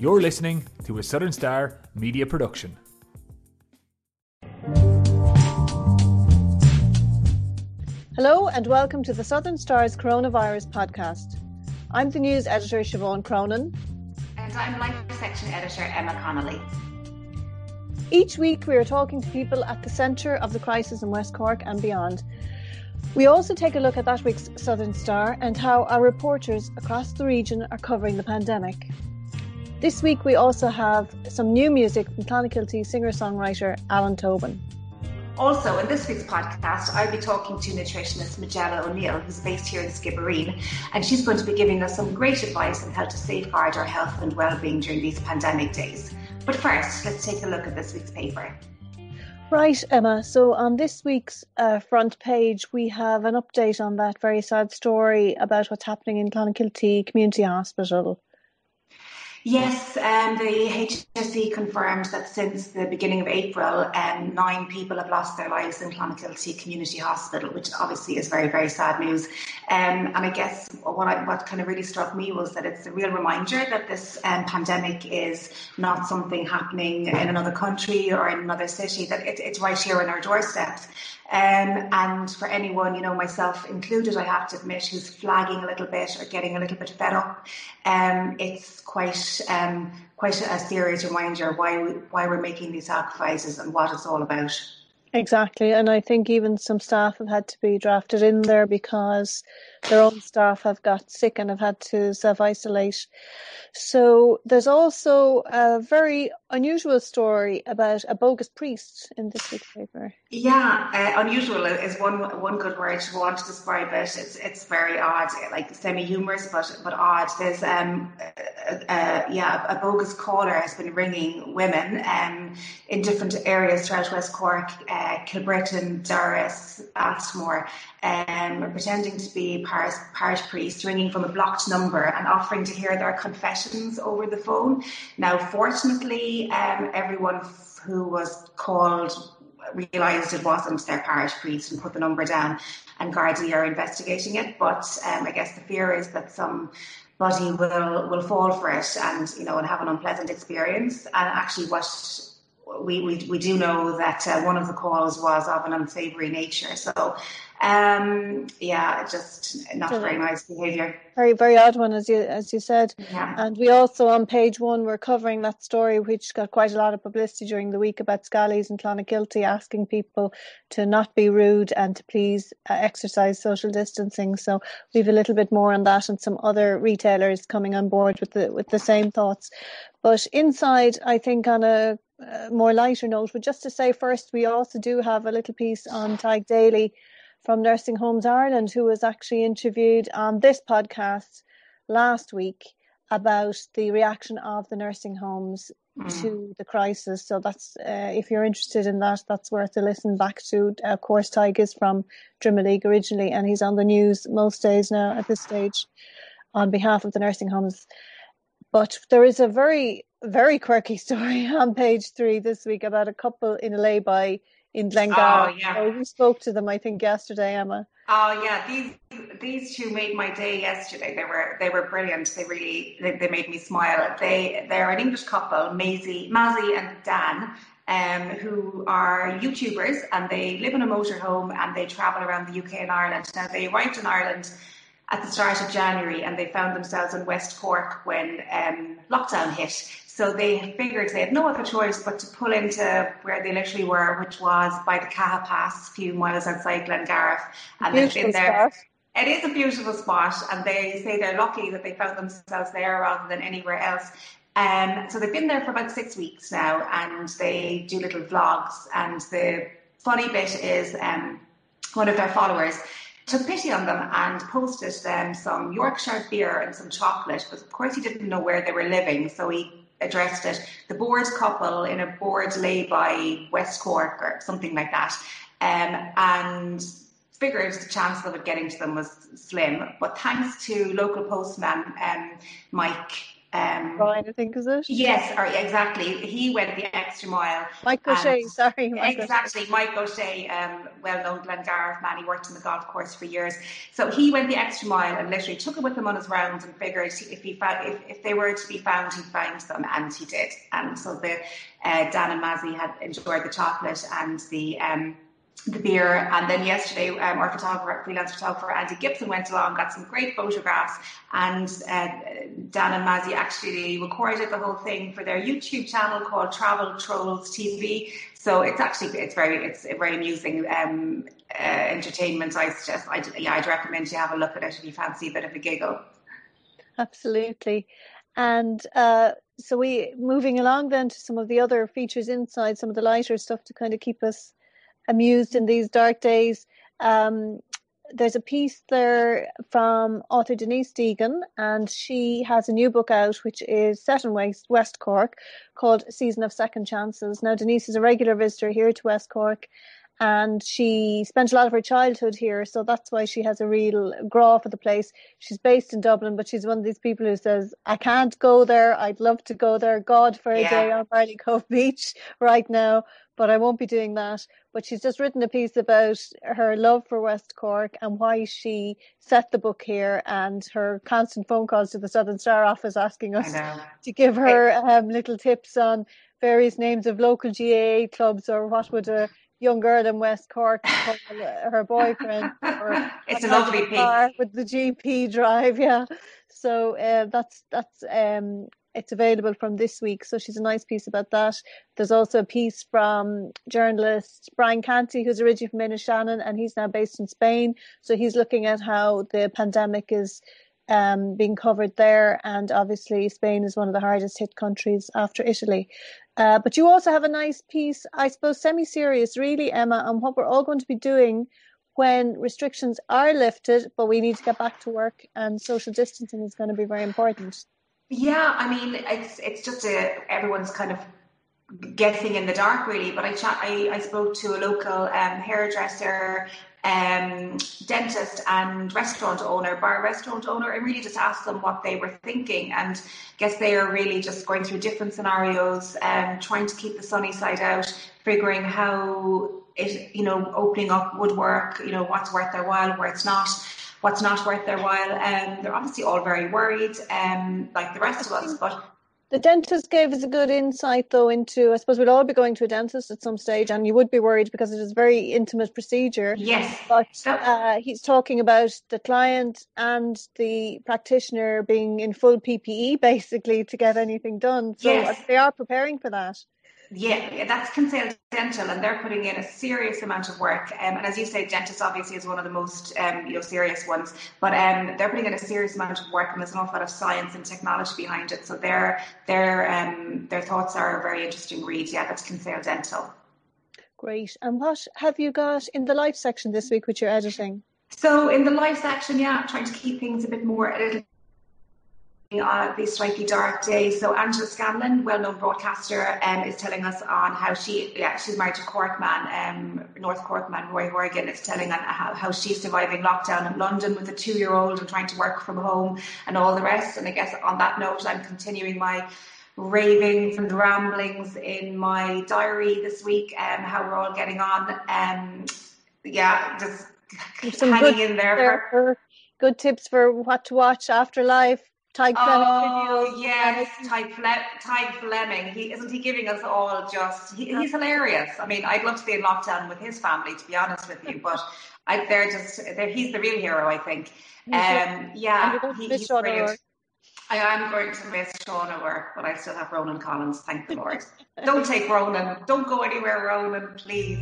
You're listening to a Southern Star media production. Hello and welcome to the Southern Star's Coronavirus podcast. I'm the news editor Siobhan Cronin. And I'm life section editor Emma Connolly. Each week we are talking to people at the centre of the crisis in West Cork and beyond. We also take a look at that week's Southern Star and how our reporters across the region are covering the pandemic. This week we also have some new music from Clonakilty singer-songwriter Alan Tobin. Also, in this week's podcast, I'll be talking to nutritionist Majella O'Neill, who's based here in Skibbereen, and she's going to be giving us some great advice on how to safeguard our health and well-being during these pandemic days. But first, let's take a look at this week's paper. Right, Emma. So on this week's uh, front page, we have an update on that very sad story about what's happening in Clonakilty Community Hospital. Yes, um, the HSE confirmed that since the beginning of April, um, nine people have lost their lives in Clonakilty Community Hospital, which obviously is very, very sad news. Um, and I guess what, I, what kind of really struck me was that it's a real reminder that this um, pandemic is not something happening in another country or in another city, that it, it's right here on our doorsteps. Um, and for anyone, you know, myself included, I have to admit, who's flagging a little bit or getting a little bit fed up, um, it's quite um, quite a serious reminder why we, why we're making these sacrifices and what it's all about. Exactly, and I think even some staff have had to be drafted in there because their own staff have got sick and have had to self isolate. So there's also a very unusual story about a bogus priest in this week's paper. Yeah, uh, unusual is one one good word to want to describe it. It's it's very odd, like semi humorous, but but odd. There's um uh, uh, yeah a bogus caller has been ringing women um in different areas throughout West Cork, uh, Kilbrittain, Durrus, Bastmore, um, pretending to be parish, parish ringing from a blocked number and offering to hear their confessions over the phone. Now, fortunately, um, everyone who was called realised it wasn't their parish priest and put the number down, and Gardaí are investigating it. But um, I guess the fear is that somebody will will fall for it and you know and have an unpleasant experience. And actually, what we, we, we do know that uh, one of the calls was of an unsavory nature. So, um, yeah, just not very nice behaviour. Very, very odd one, as you as you said. Yeah. And we also on page one we're covering that story, which got quite a lot of publicity during the week about Scally's and Clonakilty asking people to not be rude and to please uh, exercise social distancing. So we've a little bit more on that, and some other retailers coming on board with the with the same thoughts. But inside, I think on a uh, more lighter note, but just to say first, we also do have a little piece on Tadhg Daly from Nursing Homes Ireland, who was actually interviewed on this podcast last week about the reaction of the nursing homes mm. to the crisis. So that's uh, if you're interested in that, that's worth a listen back to. Of course, Tadhg is from Drimoleague originally, and he's on the news most days now at this stage on behalf of the nursing homes. But there is a very, very quirky story on page three this week about a couple in a lay-by in Glengarriff. Oh, yeah. So we spoke to them, I think, yesterday, Emma. Oh yeah, these these two made my day yesterday. They were they were brilliant. They really they, they made me smile. They they're an English couple, Maisie, Mazzy and Dan, um, who are YouTubers and they live in a motorhome and they travel around the UK and Ireland. Now they arrived in Ireland at the start of January and they found themselves in West Cork when um, lockdown hit. So they figured they had no other choice but to pull into where they literally were, which was by the Caha Pass, a few miles outside Glengarriff. And they've been there. Spot. It is a beautiful spot, and they say they're lucky that they found themselves there rather than anywhere else. Um, so they've been there for about six weeks now, and they do little vlogs. And the funny bit is, um, one of their followers took pity on them and posted them some Yorkshire beer and some chocolate. But of course, he didn't know where they were living, so he addressed it. The bored couple in a board lay by West Cork or something like that, um, and figured the chance of it getting to them was slim. But thanks to local postman um, Mike Um, Brian, I think is it? Yes, or exactly. He went the extra mile. Mike O'Shea, sorry. Mike exactly, O'Shea. Mike O'Shea, um, well-known Glengarriff man. He worked in the golf course for years, so he went the extra mile and literally took it with him on his rounds and figured if he found, if, if they were to be found, he'd find them, and he did. And so the uh, Dan and Mazzy had enjoyed the chocolate and the. Um, the beer. And then yesterday, um, our photographer, freelance photographer Andy Gibson went along, got some great photographs, and uh, Dan and Mazzy actually recorded the whole thing for their YouTube channel called Travel Trolls TV. So it's actually it's very it's very amusing um, uh, entertainment. I suggest I'd, yeah I'd recommend you have a look at it if you fancy a bit of a giggle. Absolutely. And uh, so we moving along then to some of the other features inside, some of the lighter stuff to kind of keep us amused in these dark days. Um, there's a piece there from author Denise Deegan, and she has a new book out which is set in West, West Cork called Season of Second Chances. Now, Denise is a regular visitor here to West Cork, and she spent a lot of her childhood here, so that's why she has a real grá for the place. She's based in Dublin, but she's one of these people who says, I can't go there, I'd love to go there, God, for a yeah. day on Barley Cove Beach right now, but I won't be doing that. But she's just written a piece about her love for West Cork and why she set the book here and her constant phone calls to the Southern Star office asking us to give her um, little tips on various names of local GAA clubs or what would a young girl in West Cork call her boyfriend. Or it's a lovely piece with the GP drive, yeah. So uh, that's that's um, it's available from this week. So she's a nice piece about that. There's also a piece from journalist Brian Canty, who's originally from Shannon, and he's now based in Spain. So he's looking at how the pandemic is um, being covered there. And obviously, Spain is one of the hardest hit countries after Italy. Uh, but you also have a nice piece, I suppose, semi serious, really, Emma, on what we're all going to be doing when restrictions are lifted, but we need to get back to work and social distancing is going to be very important. Yeah, I mean, it's it's just a, everyone's kind of guessing in the dark, really. But I chat, I, I spoke to a local um, hairdresser um, dentist and restaurant owner, bar restaurant owner, and really just asked them what they were thinking. And guess they are really just going through different scenarios, um, trying to keep the sunny side out, figuring how it, you know, opening up would work, you know, what's worth their while, where it's not what's not worth their while. Um, they're obviously all very worried, um, like the rest of us. But the dentist gave us a good insight, though, into I suppose we'd all be going to a dentist at some stage, and you would be worried because it is a very intimate procedure. Yes. But uh, he's talking about the client and the practitioner being in full PPE, basically, to get anything done. So yes. they are preparing for that. Yeah, that's Kinsale Dental, and they're putting in a serious amount of work. Um, and as you say, dentists obviously is one of the most um, you know serious ones, but um, they're putting in a serious amount of work, and there's an awful lot of science and technology behind it. So their their um, their thoughts are a very interesting read. Yeah, that's Kinsale Dental. Great. And what have you got in the life section this week, which you're editing? So in the life section, yeah, I'm trying to keep things a bit more a little on these slightly dark days. So Angela Scanlon, well-known broadcaster, um, is telling us on how she, yeah, she's married to Cork man, um, North Cork man Roy Horgan, is telling on how, how she's surviving lockdown in London with a two-year-old and trying to work from home and all the rest. And I guess on that note, I'm continuing my ravings and ramblings in my diary this week, um, how we're all getting on. Um, yeah, just Some hanging in there. For, good tips for what to watch after life Tadhg Fleming. Oh yes, Tadhg, Fle- Tadhg Fleming. He isn't he giving us all just? He, he's hilarious. I mean, I'd love to be in lockdown with his family, to be honest with you. But I, they're just they're, he's the real hero, I think. Um, yeah, he, he's brilliant. I am going to miss Sean O'Rourke, but I still have Ronan Collins. Thank the Lord. Don't take Ronan. Don't go anywhere, Ronan, please.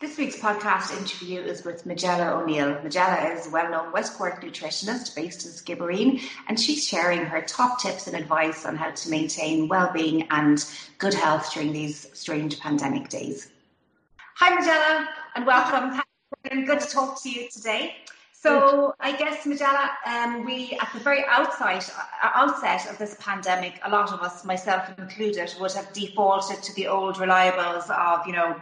This week's podcast interview is with Majella O'Neill. Majella is a well known West Cork nutritionist based in Skibbereen, and she's sharing her top tips and advice on how to maintain well being and good health during these strange pandemic days. Hi, Majella, and welcome. Good to talk to you today. So I guess, Majella, um, we at the very outside, uh, outset of this pandemic, a lot of us, myself included, would have defaulted to the old reliables of, you know,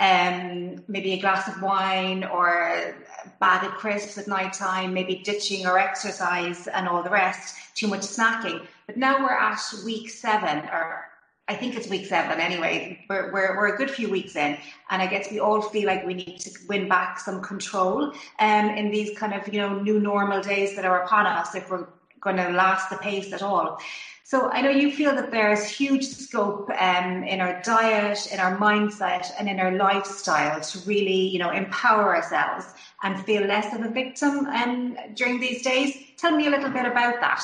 um, maybe a glass of wine or a bag of crisps at night time, maybe ditching or exercise and all the rest, too much snacking. But now we're at week seven, or I think it's week seven anyway. We're, we're, we're a good few weeks in, and I guess we all feel like we need to win back some control um, in these kind of you know new normal days that are upon us if we're going to last the pace at all. So I know you feel that there's huge scope um, in our diet, in our mindset, and in our lifestyle to really, you know, empower ourselves and feel less of a victim um, during these days. Tell me a little bit about that.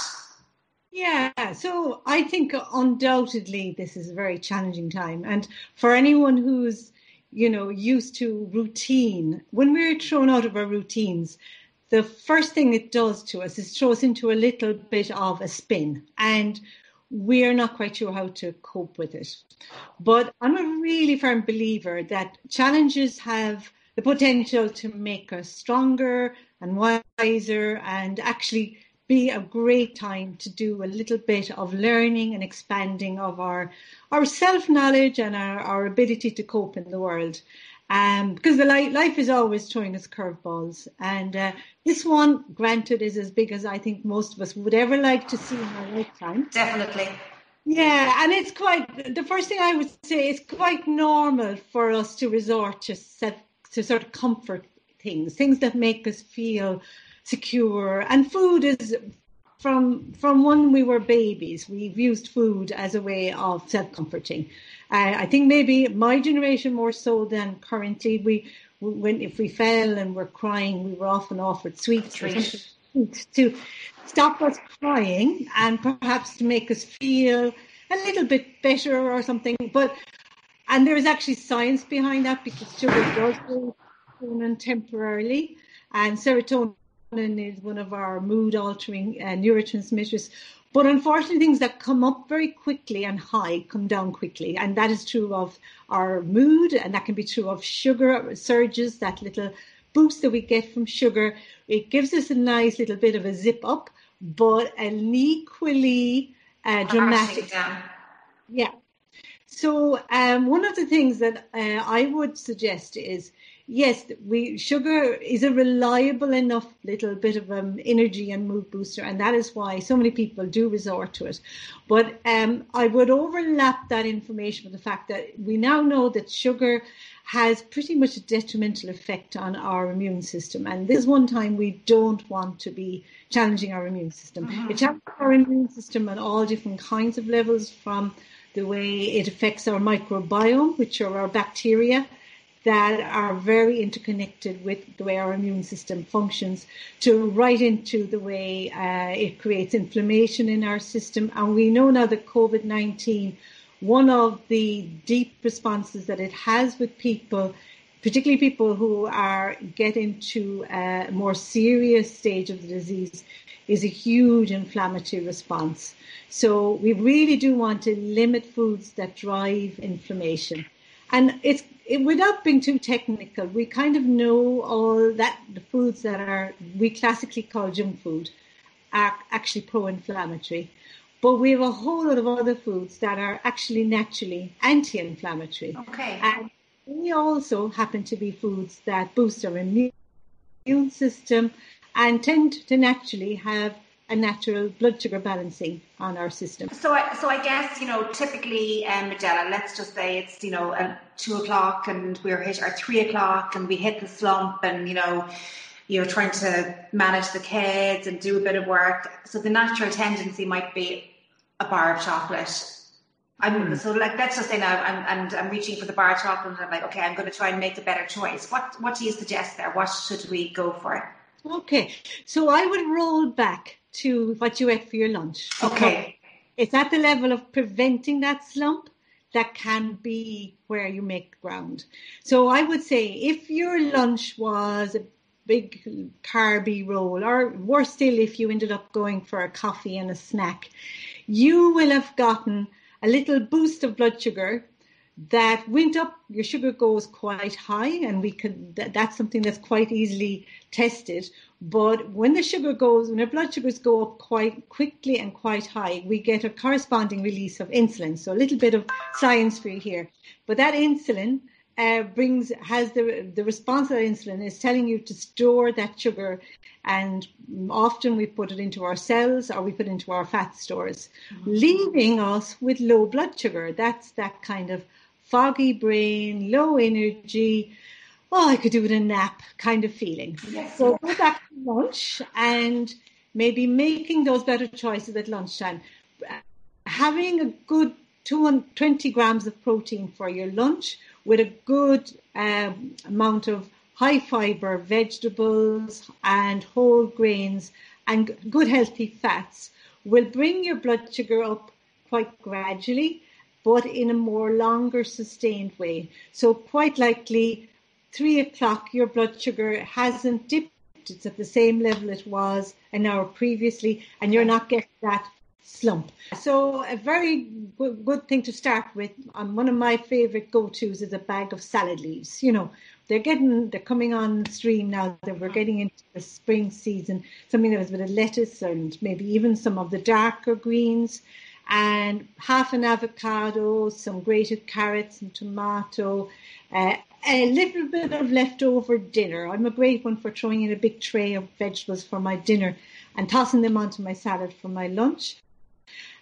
Yeah, so I think undoubtedly this is a very challenging time. And for anyone who's, you know, used to routine, when we're thrown out of our routines, the first thing it does to us is throw us into a little bit of a spin. And we're not quite sure how to cope with it. But I'm a really firm believer that challenges have the potential to make us stronger and wiser and actually be a great time to do a little bit of learning and expanding of our our self knowledge and our, our ability to cope in the world. Um, because the life, life is always throwing us curveballs, and uh, this one, granted, is as big as I think most of us would ever like to see in our lifetime. Definitely. Yeah, and it's quite the first thing I would say. It's quite normal for us to resort to to sort of comfort things, things that make us feel secure. And food is from from when we were babies. We've used food as a way of self comforting. Uh, I think maybe my generation more so than currently. We when if we fell and were crying, we were often offered sweets to stop us crying and perhaps to make us feel a little bit better or something. But and there is actually science behind that because sugar does serotonin temporarily, and serotonin is one of our mood altering uh, neurotransmitters. But unfortunately, things that come up very quickly and high come down quickly. And that is true of our mood, and that can be true of sugar surges, that little boost that we get from sugar. It gives us a nice little bit of a zip up, but an equally uh, dramatic. Yeah. So, um, one of the things that uh, I would suggest is yes, we sugar is a reliable enough little bit of um, energy and mood booster, and that is why so many people do resort to it. But um, I would overlap that information with the fact that we now know that sugar has pretty much a detrimental effect on our immune system, and this is one time we don't want to be challenging our immune system. Mm-hmm. It challenges our immune system on all different kinds of levels, from the way it affects our microbiome, which are our bacteria that are very interconnected with the way our immune system functions to right into the way uh, it creates inflammation in our system. And we know now that COVID 19, one of the deep responses that it has with people, particularly people who are getting to a more serious stage of the disease, is a huge inflammatory response. So we really do want to limit foods that drive inflammation. And it's it, without being too technical, we kind of know all that the foods that are we classically call junk food are actually pro-inflammatory, but we have a whole lot of other foods that are actually naturally anti-inflammatory. Okay. And they also happen to be foods that boost our immune system and tend to naturally have a natural blood sugar balancing on our system. So, I, so I guess you know, typically, um, Majella, let's just say it's you know, at two o'clock and we're hit, or three o'clock and we hit the slump, and you know, you're trying to manage the kids and do a bit of work. So the natural tendency might be a bar of chocolate. I'm mm. so like let's just say now I'm and I'm reaching for the bar of chocolate and I'm like, okay, I'm going to try and make a better choice. What what do you suggest there? What should we go for? Okay, so I would roll back to what you ate for your lunch. Okay. It's at the level of preventing that slump that can be where you make ground. So I would say if your lunch was a big carby roll, or worse still, if you ended up going for a coffee and a snack, you will have gotten a little boost of blood sugar that went up your sugar goes quite high and we can that, that's something that's quite easily tested but when the sugar goes when our blood sugars go up quite quickly and quite high we get a corresponding release of insulin so a little bit of science for you here but that insulin uh, brings has the the response of insulin is telling you to store that sugar, and often we put it into our cells or we put it into our fat stores, mm-hmm. leaving us with low blood sugar. That's that kind of foggy brain, low energy. Oh, I could do with a nap kind of feeling. Yes. So go back to lunch and maybe making those better choices at lunchtime. Having a good 20 grams of protein for your lunch with a good um, amount of high fiber vegetables and whole grains and good healthy fats will bring your blood sugar up quite gradually, but in a more longer sustained way. So quite likely three o'clock, your blood sugar hasn't dipped. It's at the same level it was an hour previously, and you're not getting that slump. So a very good, good thing to start with. Um, one of my favorite go-tos is a bag of salad leaves. You know, they're getting they're coming on stream now that we're getting into the spring season. Something that was with lettuce and maybe even some of the darker greens. And half an avocado, some grated carrots and tomato, uh, a little bit of leftover dinner. I'm a great one for throwing in a big tray of vegetables for my dinner and tossing them onto my salad for my lunch.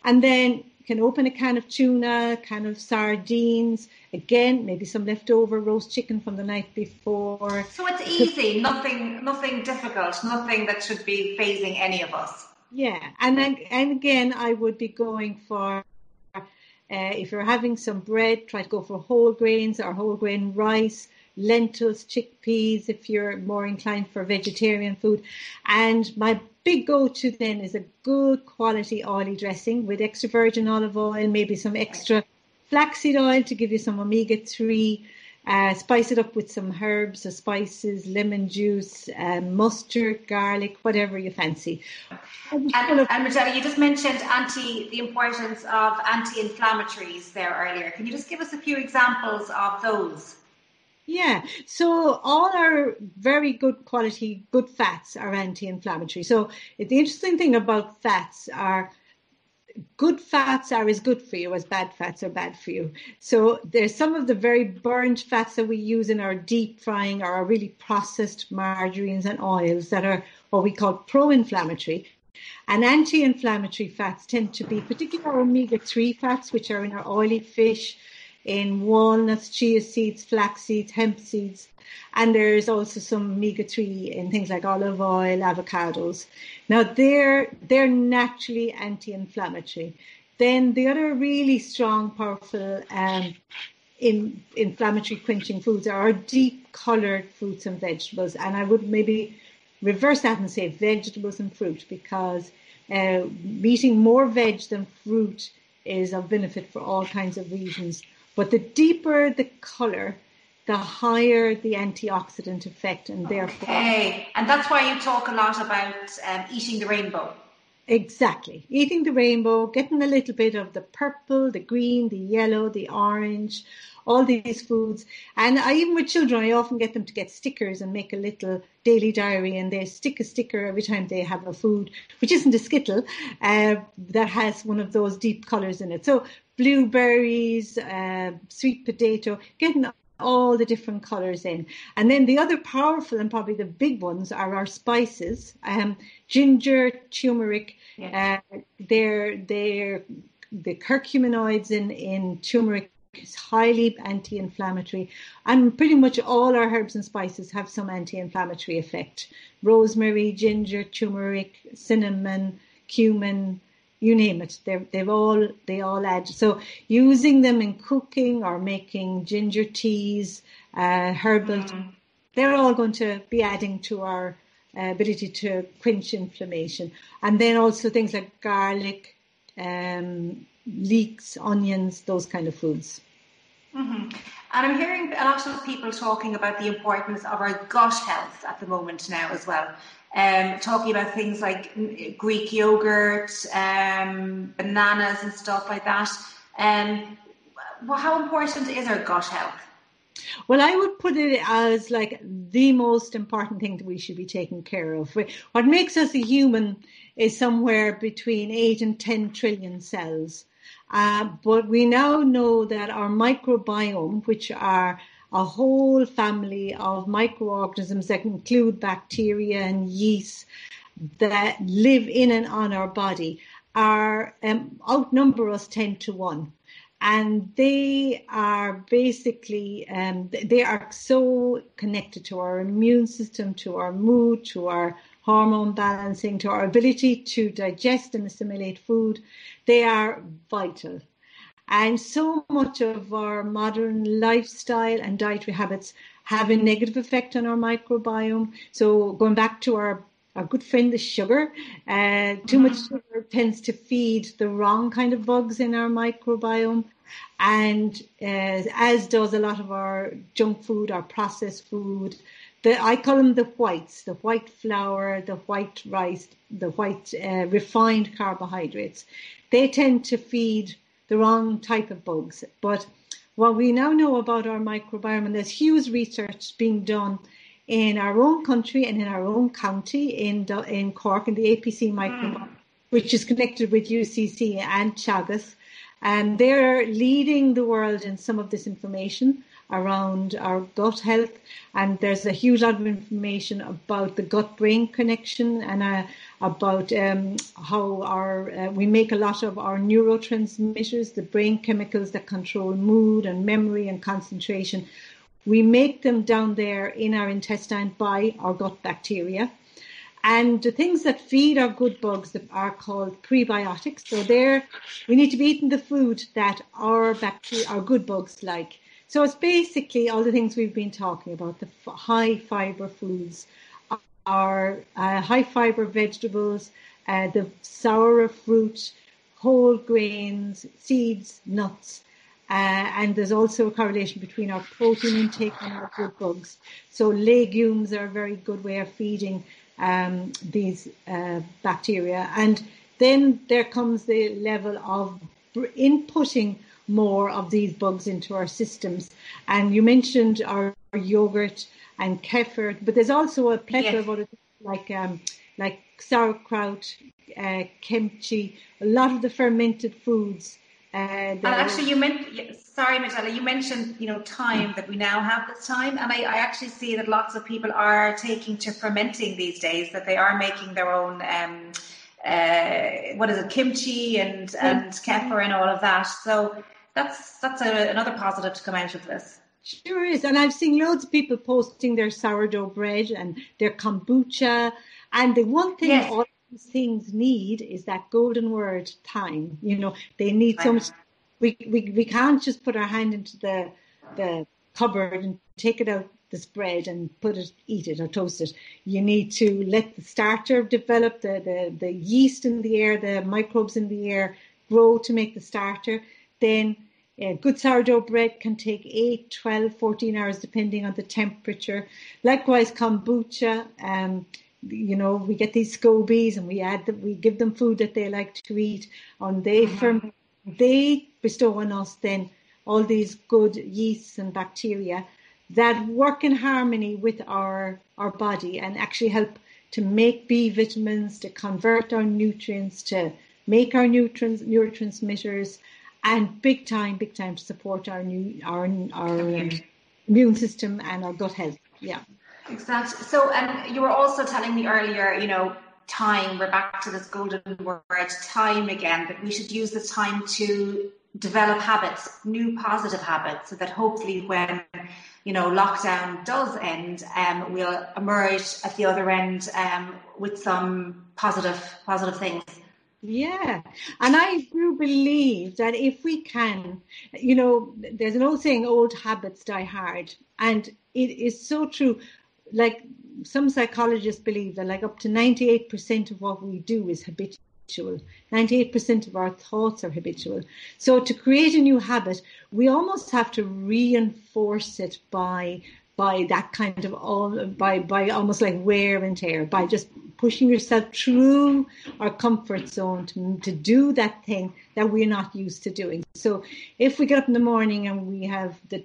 And then you can open a can of tuna, can of sardines, again, maybe some leftover roast chicken from the night before. So it's easy, nothing nothing difficult, nothing that should be phasing any of us. Yeah, and then, and again, I would be going for uh, if you're having some bread, try to go for whole grains or whole grain rice, lentils, chickpeas if you're more inclined for vegetarian food. And my big go to then is a good quality oily dressing with extra virgin olive oil, maybe some extra flaxseed oil to give you some omega 3. Uh, spice it up with some herbs or spices, lemon juice, um, mustard, garlic, whatever you fancy. And, and, you just mentioned anti the importance of anti-inflammatories there earlier. Can you just give us a few examples of those? Yeah, so all our very good quality good fats are anti-inflammatory. So the interesting thing about fats are good fats are as good for you as bad fats are bad for you. So there's some of the very burnt fats that we use in our deep frying or our really processed margarines and oils that are what we call pro-inflammatory. And anti-inflammatory fats tend to be particularly our omega-3 fats, which are in our oily fish, in walnuts, chia seeds, flax seeds, hemp seeds, and there's also some omega-3 in things like olive oil, avocados. Now they're they're naturally anti-inflammatory. Then the other really strong, powerful um, in inflammatory quenching foods are deep colored fruits and vegetables. And I would maybe reverse that and say vegetables and fruit because uh, eating more veg than fruit is of benefit for all kinds of reasons. But the deeper the color, the higher the antioxidant effect, and therefore. Okay, and that's why you talk a lot about um, eating the rainbow. Exactly. Eating the rainbow, getting a little bit of the purple, the green, the yellow, the orange, all these foods. And I, even with children, I often get them to get stickers and make a little daily diary and they stick a sticker every time they have a food, which isn't a skittle, uh, that has one of those deep colors in it. So blueberries, uh, sweet potato, getting all the different colors in. And then the other powerful and probably the big ones are our spices. Um, ginger, turmeric, uh, they're, they're the curcuminoids in, in turmeric is highly anti-inflammatory and pretty much all our herbs and spices have some anti-inflammatory effect rosemary ginger turmeric cinnamon cumin you name it. They're, they've all they all add. So using them in cooking or making ginger teas, uh, herbal, mm. they're all going to be adding to our uh, ability to quench inflammation. And then also things like garlic, um, leeks, onions, those kind of foods. Mm-hmm. And I'm hearing a lot of people talking about the importance of our gut health at the moment now as well um, talking about things like Greek yogurt, um, bananas, and stuff like that. Um, well, how important is our gut health? Well, I would put it as like the most important thing that we should be taking care of. What makes us a human is somewhere between 8 and 10 trillion cells. Uh, but we now know that our microbiome, which are a whole family of microorganisms that include bacteria and yeast that live in and on our body are um, outnumber us 10 to 1 and they are basically um, they are so connected to our immune system to our mood to our hormone balancing to our ability to digest and assimilate food. They are vital and so much of our modern lifestyle and dietary habits have a negative effect on our microbiome so going back to our our good friend the sugar. Uh, too much mm-hmm. sugar tends to feed the wrong kind of bugs in our microbiome, and uh, as does a lot of our junk food, our processed food. The, I call them the whites, the white flour, the white rice, the white uh, refined carbohydrates. They tend to feed the wrong type of bugs. But what we now know about our microbiome, and there's huge research being done in our own country and in our own county in in Cork in the APC microbiome, mm. which is connected with UCC and Teagasc. And they're leading the world in some of this information around our gut health. And there's a huge lot of information about the gut brain connection and uh, about um, how our uh, we make a lot of our neurotransmitters, the brain chemicals that control mood and memory and concentration we make them down there in our intestine by our gut bacteria. And the things that feed our good bugs are called prebiotics. So there, we need to be eating the food that our bacteria, our good bugs like. So it's basically all the things we've been talking about, the f- high fiber foods, our uh, high fiber vegetables, uh, the sour fruit, whole grains, seeds, nuts. Uh, and there's also a correlation between our protein intake and our good bugs. So legumes are a very good way of feeding um, these uh, bacteria. And then there comes the level of inputting more of these bugs into our systems. And you mentioned our yogurt and kefir, but there's also a plethora yes. of other things like um, like sauerkraut, uh, kimchi, a lot of the fermented foods uh, and actually, you meant sorry, Majella, you mentioned you know time that we now have this time, and I, I, actually see that lots of people are taking to fermenting these days. That they are making their own. Um, uh, what is it, kimchi and and kefir and all of that. So that's that's a, another positive to come out of this. Sure is, and I've seen loads of people posting their sourdough bread and their kombucha, and the one thing yes. all these things need is that golden word time. You know, they need so much. We, we, we can't just put our hand into the, the cupboard and take it out the spread and put it, eat it or toast it. You need to let the starter develop, the, the, the yeast in the air, the microbes in the air grow to make the starter. Then uh, good sourdough bread can take 8, 12, 14 hours depending on the temperature. Likewise, kombucha. Um, you know, we get these SCOBYs and we add that we give them food that they like to eat, and they mm-hmm. they bestow on us then all these good yeasts and bacteria that work in harmony with our our body and actually help to make B vitamins, to convert our nutrients, to make our nutrients neurotransmitters, and big time, big time to support our new our our immune system and our gut health. Yeah. Exactly. So, and you were also telling me earlier, you know, time, we're back to this golden word, time again, that we should use this time to develop habits, new positive habits, so that hopefully when, you know, lockdown does end, um, we'll emerge at the other end um, with some positive, positive things. Yeah, and I do believe that if we can, you know, there's an old saying, old habits die hard. And it is so true like some psychologists believe that like up to 98% of what we do is habitual 98% of our thoughts are habitual. So to create a new habit we almost have to reinforce it by by that kind of all by by almost like wear and tear by just pushing yourself through our comfort zone to, to do that thing that we're not used to doing. So if we get up in the morning and we have the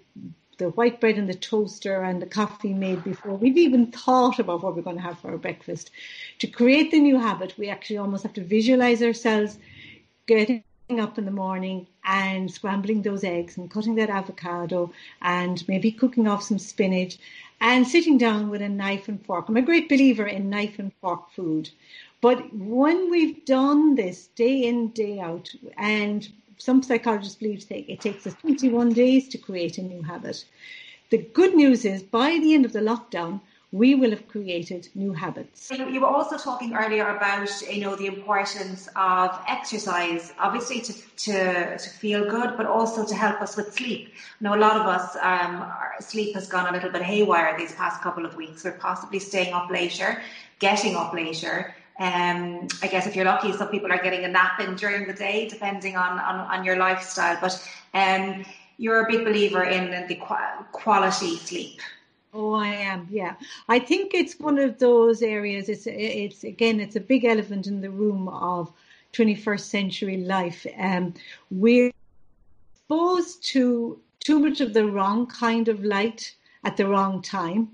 the white bread in the toaster and the coffee made before we've even thought about what we're going to have for our breakfast. To create the new habit, we actually almost have to visualize ourselves getting up in the morning and scrambling those eggs and cutting that avocado and maybe cooking off some spinach and sitting down with a knife and fork. I'm a great believer in knife and fork food. But when we've done this day in, day out, and some psychologists believe it takes us 21 days to create a new habit. The good news is by the end of the lockdown, we will have created new habits. You were also talking earlier about you know the importance of exercise, obviously to to, to feel good, but also to help us with sleep. Know a lot of us um, sleep has gone a little bit haywire these past couple of weeks. We're possibly staying up later, getting up later. Um, I guess if you're lucky, some people are getting a nap in during the day, depending on on, on your lifestyle. But um, you're a big believer in the quality sleep. Oh, I am. Yeah, I think it's one of those areas. It's it's again, it's a big elephant in the room of 21st century life. Um, we're exposed to too much of the wrong kind of light at the wrong time,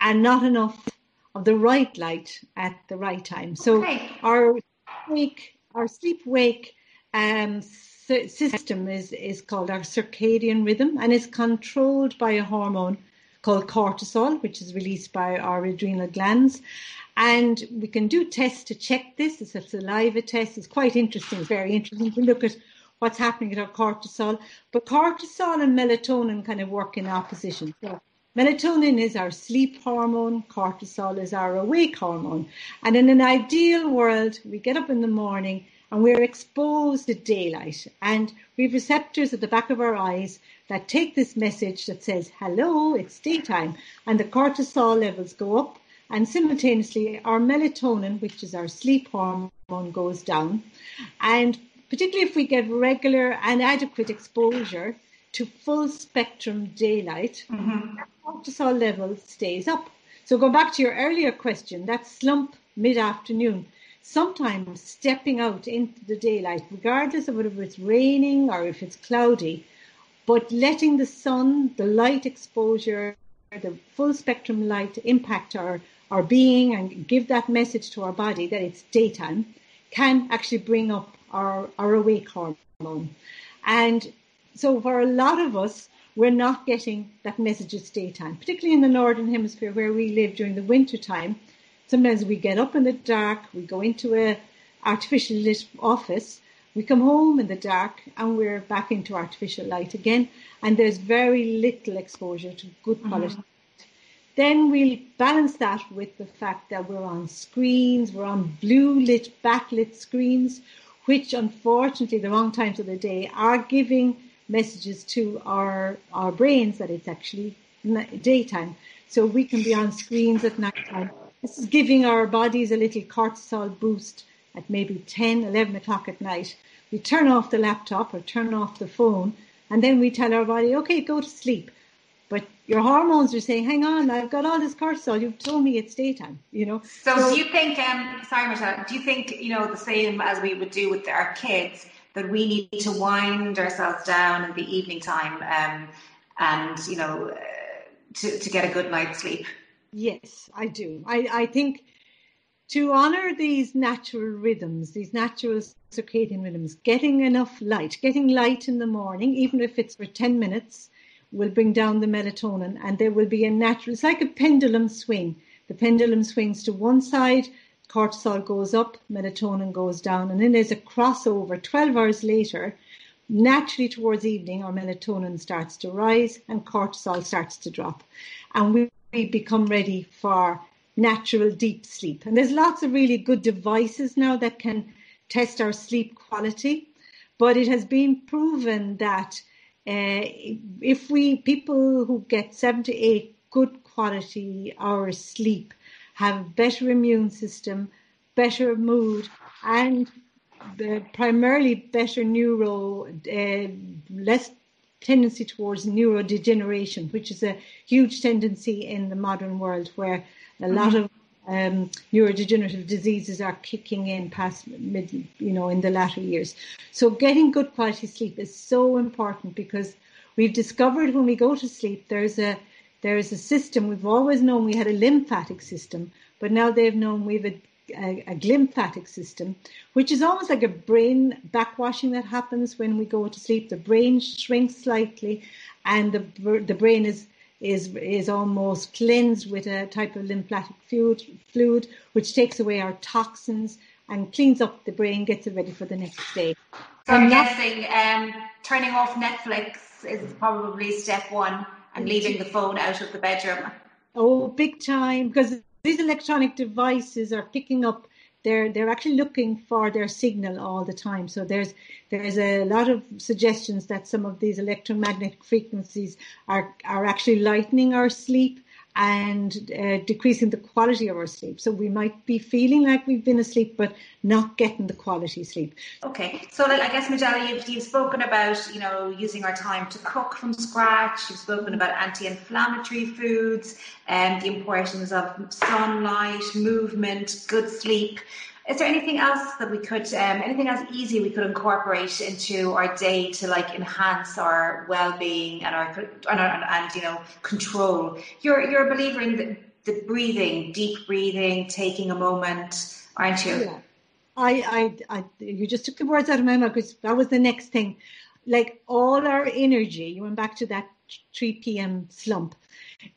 and not enough of the right light at the right time. So okay. our wake, our sleep wake um, system is is called our circadian rhythm, and is controlled by a hormone called cortisol, which is released by our adrenal glands. And we can do tests to check this. It's a saliva test. It's quite interesting. It's very interesting to look at what's happening at our cortisol. But cortisol and melatonin kind of work in opposition. So melatonin is our sleep hormone, cortisol is our awake hormone. And in an ideal world, we get up in the morning and we're exposed to daylight and we have receptors at the back of our eyes that take this message that says, hello, it's daytime, and the cortisol levels go up, and simultaneously our melatonin, which is our sleep hormone, goes down. And particularly if we get regular and adequate exposure to full spectrum daylight, mm-hmm. cortisol level stays up. So going back to your earlier question, that slump mid-afternoon, sometimes stepping out into the daylight, regardless of whether it's raining or if it's cloudy, but letting the sun, the light exposure, the full spectrum light impact our, our being and give that message to our body that it's daytime can actually bring up our, our awake hormone. And so for a lot of us, we're not getting that message it's daytime, particularly in the northern hemisphere where we live during the winter time. Sometimes we get up in the dark, we go into a artificially lit office we come home in the dark and we're back into artificial light again, and there's very little exposure to good mm-hmm. quality. Mm-hmm. Then we'll balance that with the fact that we're on screens, we're on blue lit, backlit screens, which unfortunately, the wrong times of the day are giving messages to our, our brains that it's actually daytime. So we can be on screens at night time. This is giving our bodies a little cortisol boost at maybe 10, 11 o'clock at night we turn off the laptop or turn off the phone, and then we tell our body, okay, go to sleep. But your hormones are saying, hang on, I've got all this cortisol. You've told me it's daytime, you know. So, so do you think, um, sorry, Michelle, do you think, you know, the same as we would do with our kids, that we need to wind ourselves down in the evening time um, and, you know, uh, to, to get a good night's sleep? Yes, I do. I, I think to honor these natural rhythms, these natural circadian rhythms, getting enough light, getting light in the morning, even if it's for 10 minutes, will bring down the melatonin and there will be a natural, it's like a pendulum swing. The pendulum swings to one side, cortisol goes up, melatonin goes down, and then there's a crossover 12 hours later. Naturally, towards evening, our melatonin starts to rise and cortisol starts to drop. And we, we become ready for natural deep sleep. And there's lots of really good devices now that can test our sleep quality, but it has been proven that uh, if we people who get seven to eight good quality hours sleep have better immune system, better mood, and primarily better neuro, uh, less tendency towards neurodegeneration, which is a huge tendency in the modern world where a lot of um, neurodegenerative diseases are kicking in past mid, you know, in the latter years. So getting good quality sleep is so important because we've discovered when we go to sleep, there's a there is a system we've always known we had a lymphatic system, but now they've known we've a a, a glymphatic system, which is almost like a brain backwashing that happens when we go to sleep. The brain shrinks slightly, and the the brain is is is almost cleansed with a type of lymphatic fluid, fluid which takes away our toxins and cleans up the brain, gets it ready for the next day. So I'm guessing um, turning off Netflix is probably step one, and leaving the phone out of the bedroom. Oh, big time! Because these electronic devices are picking up they're they're actually looking for their signal all the time. So there's there's a lot of suggestions that some of these electromagnetic frequencies are are actually lightening our sleep and uh, decreasing the quality of our sleep. So we might be feeling like we've been asleep, but not getting the quality sleep. Okay, so like, I guess Majella, you've, you've spoken about you know using our time to cook from scratch. You've spoken about anti-inflammatory foods and the importance of sunlight, movement, good sleep. Is there anything else that we could, um, anything else easy we could incorporate into our day to like enhance our well-being and our and, our, and you know control? You're you're a believer in the, the breathing, deep breathing, taking a moment, aren't you? Yeah. I, I, I, you just took the words out of my mouth because that was the next thing. Like all our energy, you went back to that 3 p.m. slump.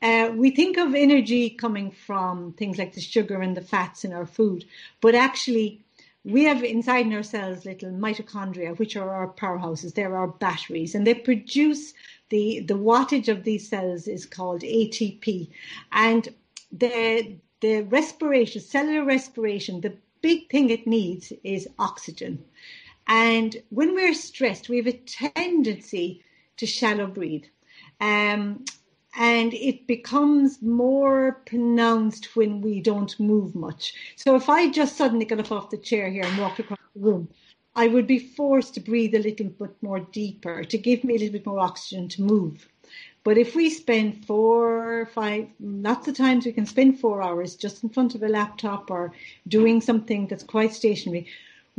Uh, we think of energy coming from things like the sugar and the fats in our food, but actually, we have inside in ourselves little mitochondria, which are our powerhouses. They're our batteries, and they produce the the wattage of these cells is called ATP, and the the respiration, cellular respiration, the big thing it needs is oxygen. And when we're stressed, we have a tendency to shallow breathe. Um, and it becomes more pronounced when we don't move much. So if I just suddenly got up off the chair here and walked across the room, I would be forced to breathe a little bit more deeper to give me a little bit more oxygen to move. But if we spend four, five, lots of times we can spend four hours just in front of a laptop or doing something that's quite stationary,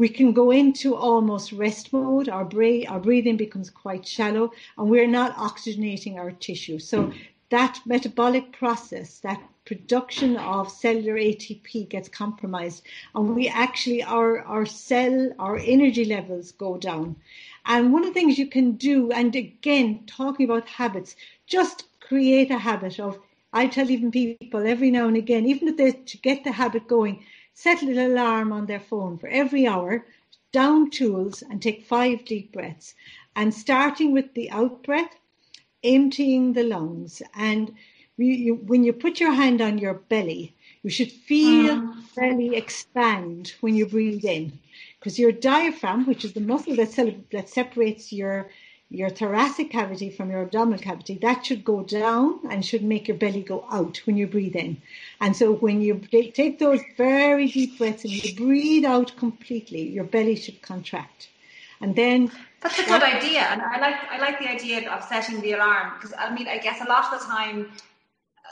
we can go into almost rest mode. Our, breath, our breathing becomes quite shallow and we're not oxygenating our tissue. So that metabolic process, that production of cellular ATP gets compromised and we actually, our, our cell, our energy levels go down. And one of the things you can do, and again, talking about habits, just create a habit of, I tell even people every now and again, even if they to get the habit going, set a little alarm on their phone for every hour, down tools and take five deep breaths. And starting with the out breath, emptying the lungs. And you, you, when you put your hand on your belly, you should feel mm. belly expand when you breathe in. Because your diaphragm, which is the muscle that, that separates your your thoracic cavity from your abdominal cavity, that should go down and should make your belly go out when you breathe in. And so when you take those very deep breaths and you breathe out completely, your belly should contract. And then that's a good idea, and I like I like the idea of setting the alarm because I mean I guess a lot of the time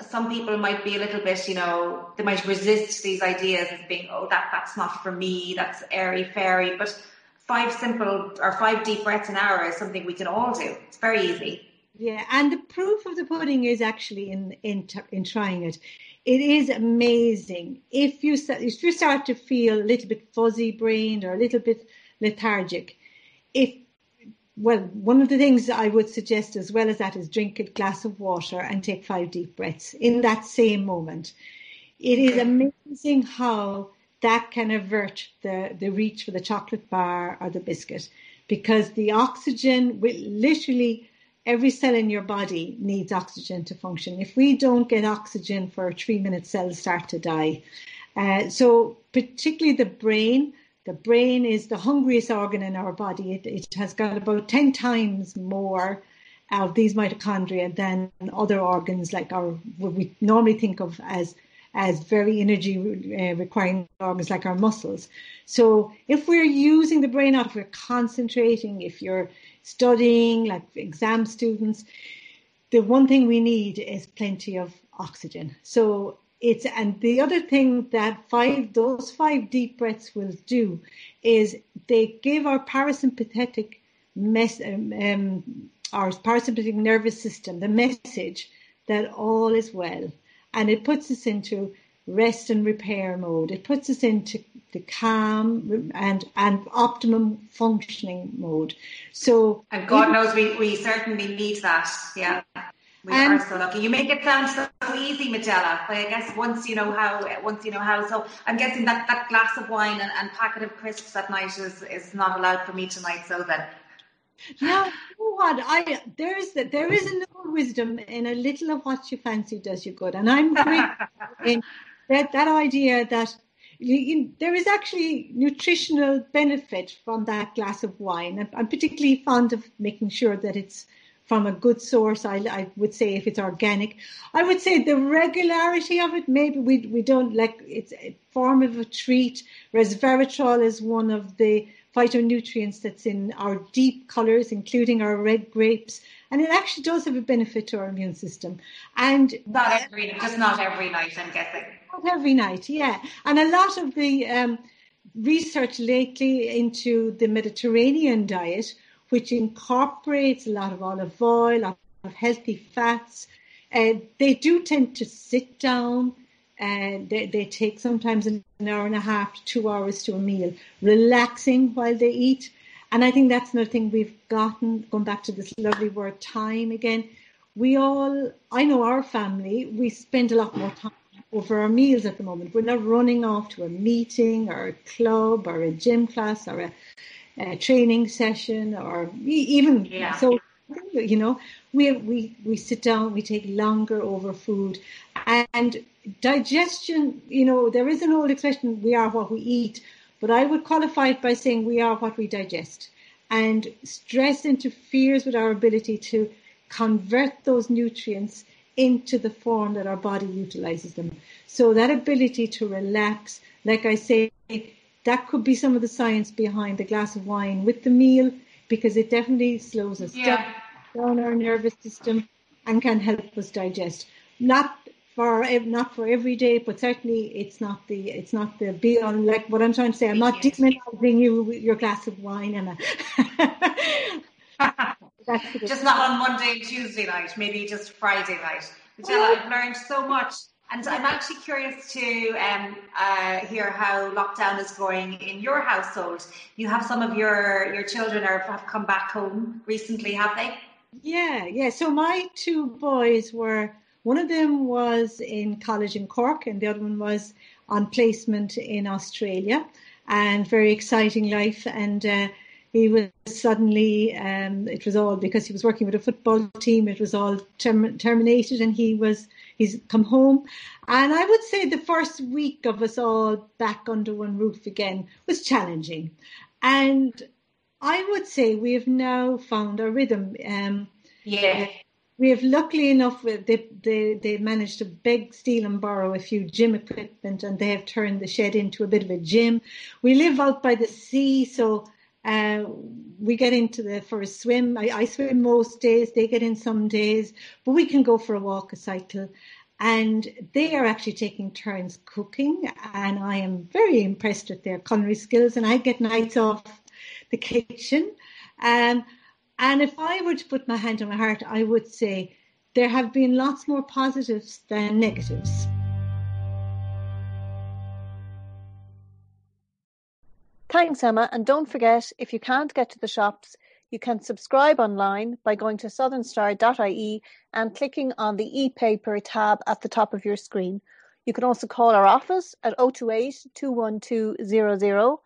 some people might be a little bit you know they might resist these ideas as being oh that that's not for me that's airy fairy but five simple or five deep breaths an hour is something we can all do. It's very easy. Yeah, and the proof of the pudding is actually in in in trying it. It is amazing if you if you start to feel a little bit fuzzy brained or a little bit lethargic. If well, one of the things I would suggest as well as that is drink a glass of water and take five deep breaths in that same moment. It is amazing how that can avert the, the reach for the chocolate bar or the biscuit because the oxygen will literally every cell in your body needs oxygen to function. If we don't get oxygen for three minutes, cells start to die. Uh, so particularly the brain, the brain is the hungriest organ in our body. It, it has got about 10 times more of these mitochondria than other organs like our, what we normally think of as as very energy uh, requiring organs like our muscles. So if we're using the brain out, if we're concentrating, if you're studying like exam students, the one thing we need is plenty of oxygen. So it's and the other thing that five those five deep breaths will do is they give our parasympathetic mess um, um, our parasympathetic nervous system the message that all is well and it puts us into rest and repair mode. It puts us into the calm and and optimum functioning mode. So and God even, knows we, we certainly need that. Yeah. We and, are so lucky. You make it sound so easy, Majella. But I guess once you know how, once you know how. So I'm guessing that that glass of wine and, and packet of crisps at night is is not allowed for me tonight. So then. Now, you know what? I there is that there is no wisdom in a little of what you fancy does you good, and I'm great in that that idea that there is actually nutritional benefit from that glass of wine. I'm particularly fond of making sure that it's from a good source. I, I, would say if it's organic, I would say the regularity of it. Maybe we we don't like it's a form of a treat. Resveratrol is one of the phytonutrients that's in our deep colors, including our red grapes, and it actually does have a benefit to our immune system. And not every, just not every night, I'm guessing. Not every night, yeah. And a lot of the um, research lately into the Mediterranean diet which incorporates a lot of olive oil, a lot of healthy fats. Uh, they do tend to sit down and they, they take sometimes an hour and a half to two hours to a meal, relaxing while they eat. And I think that's another thing we've gotten, going back to this lovely word time again. We all, I know our family, we spend a lot more time over our meals at the moment. We're not running off to a meeting or a club or a gym class or a a training session or even yeah. so you know we we we sit down we take longer over food and digestion you know there is an old expression we are what we eat but i would qualify it by saying we are what we digest and stress interferes with our ability to convert those nutrients into the form that our body utilizes them so that ability to relax like i say that could be some of the science behind the glass of wine with the meal because it definitely slows us yeah. down our nervous system and can help us digest. Not for not for every day, but certainly it's not the it's not the be on like what I'm trying to say. I'm not demonizing you with your glass of wine, Emma. just not on Monday and Tuesday night, maybe just Friday night. Majella, I've learned so much and I'm actually curious to um, uh, hear how lockdown is going in your household. You have some of your, your children are, have come back home recently, have they? Yeah, yeah. So my two boys were, one of them was in college in Cork and the other one was on placement in Australia and very exciting life. And uh, he was suddenly, um, it was all because he was working with a football team, it was all term- terminated and he was he's come home. And I would say the first week of us all back under one roof again was challenging. And I would say we have now found our rhythm. Um, yeah. We have luckily enough, they, they, they managed to beg, steal and borrow a few gym equipment and they have turned the shed into a bit of a gym. We live out by the sea, so uh, we get into the for a swim. I, I, swim most days. They get in some days, but we can go for a walk, a cycle, and they are actually taking turns cooking. And I am very impressed with their culinary skills. And I get nights off the kitchen. Um, and if I were to put my hand on my heart, I would say there have been lots more positives than negatives. Thanks, Emma. And don't forget, if you can't get to the shops, you can subscribe online by going to southernstar.ie and clicking on the e-paper tab at the top of your screen. You can also call our office at 028 21200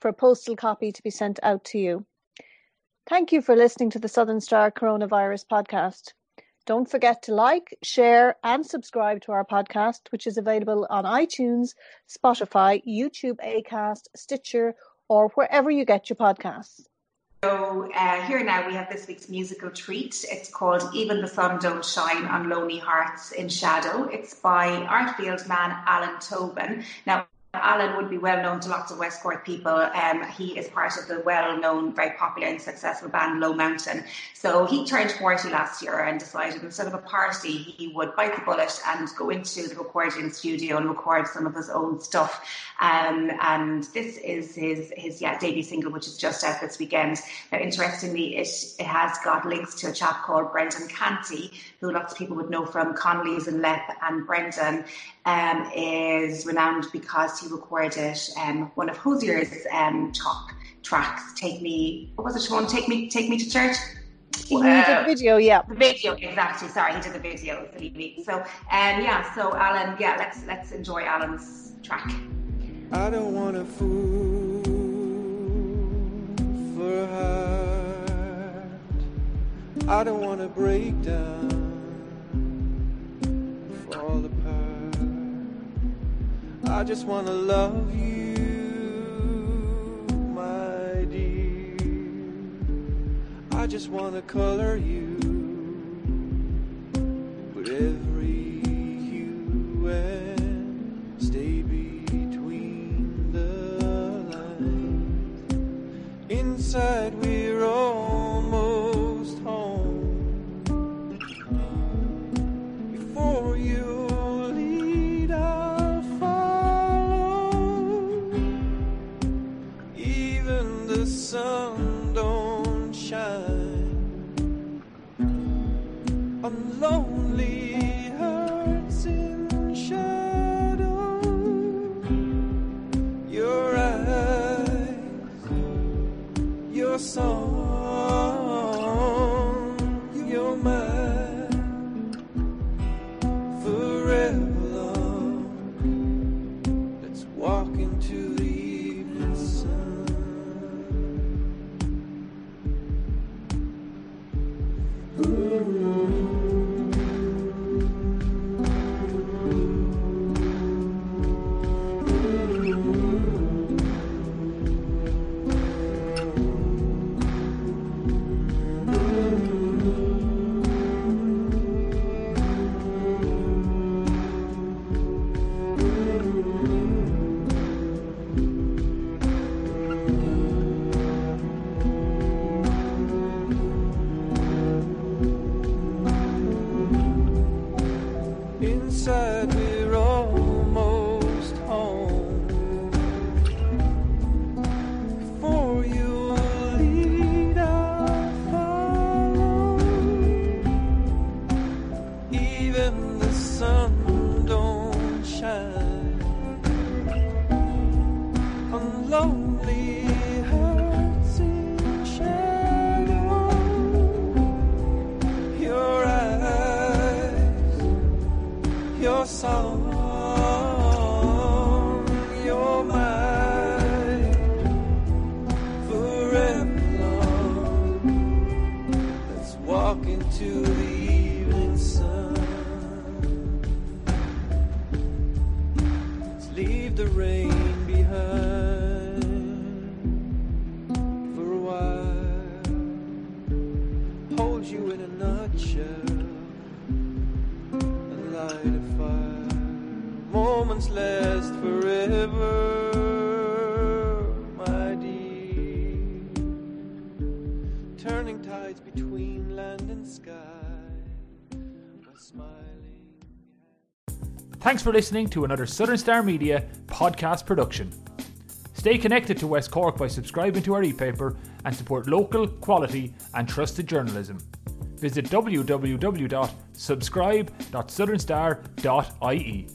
for a postal copy to be sent out to you. Thank you for listening to the Southern Star Coronavirus podcast. Don't forget to like, share, and subscribe to our podcast, which is available on iTunes, Spotify, YouTube, Acast, Stitcher, or wherever you get your podcasts. So uh, here now we have this week's musical treat. It's called Even the Sun Don't Shine on Lonely Hearts in Shadow. It's by Ardfield man Alan Tobin. Now Alan would be well known to lots of West Cork people. Um, he is part of the well known, very popular and successful band Low Mountain. So he turned 40 last year and decided instead of a party, he would bite the bullet and go into the recording studio and record some of his own stuff. Um, and this is his, his yeah, debut single, which is just out this weekend. Now, interestingly, it, it has got links to a chap called Brendan Canty, who lots of people would know from Connolly's and Lep. And Brendan um, is renowned because he recorded um, one of Hozier's um, top tracks. Take me, what was it? One, take me, take me to church. He uh, did the video, yeah. The video, exactly. Sorry, he did the video. So, um, yeah. So, Alan, yeah, let's let's enjoy Alan's track. I don't want to fool for a heart. I don't want to break down, I just want to love you, my dear. I just want to color you with every hue on Even the sun don't shine on lonely hearts in shadow. Your eyes your song, Last forever, my dear. Turning tides between land and sky. Thanks for listening to another Southern Star Media podcast production. Stay connected to West Cork by subscribing to our e-paper and support local, quality and trusted journalism. Visit www.subscribe.southernstar.ie.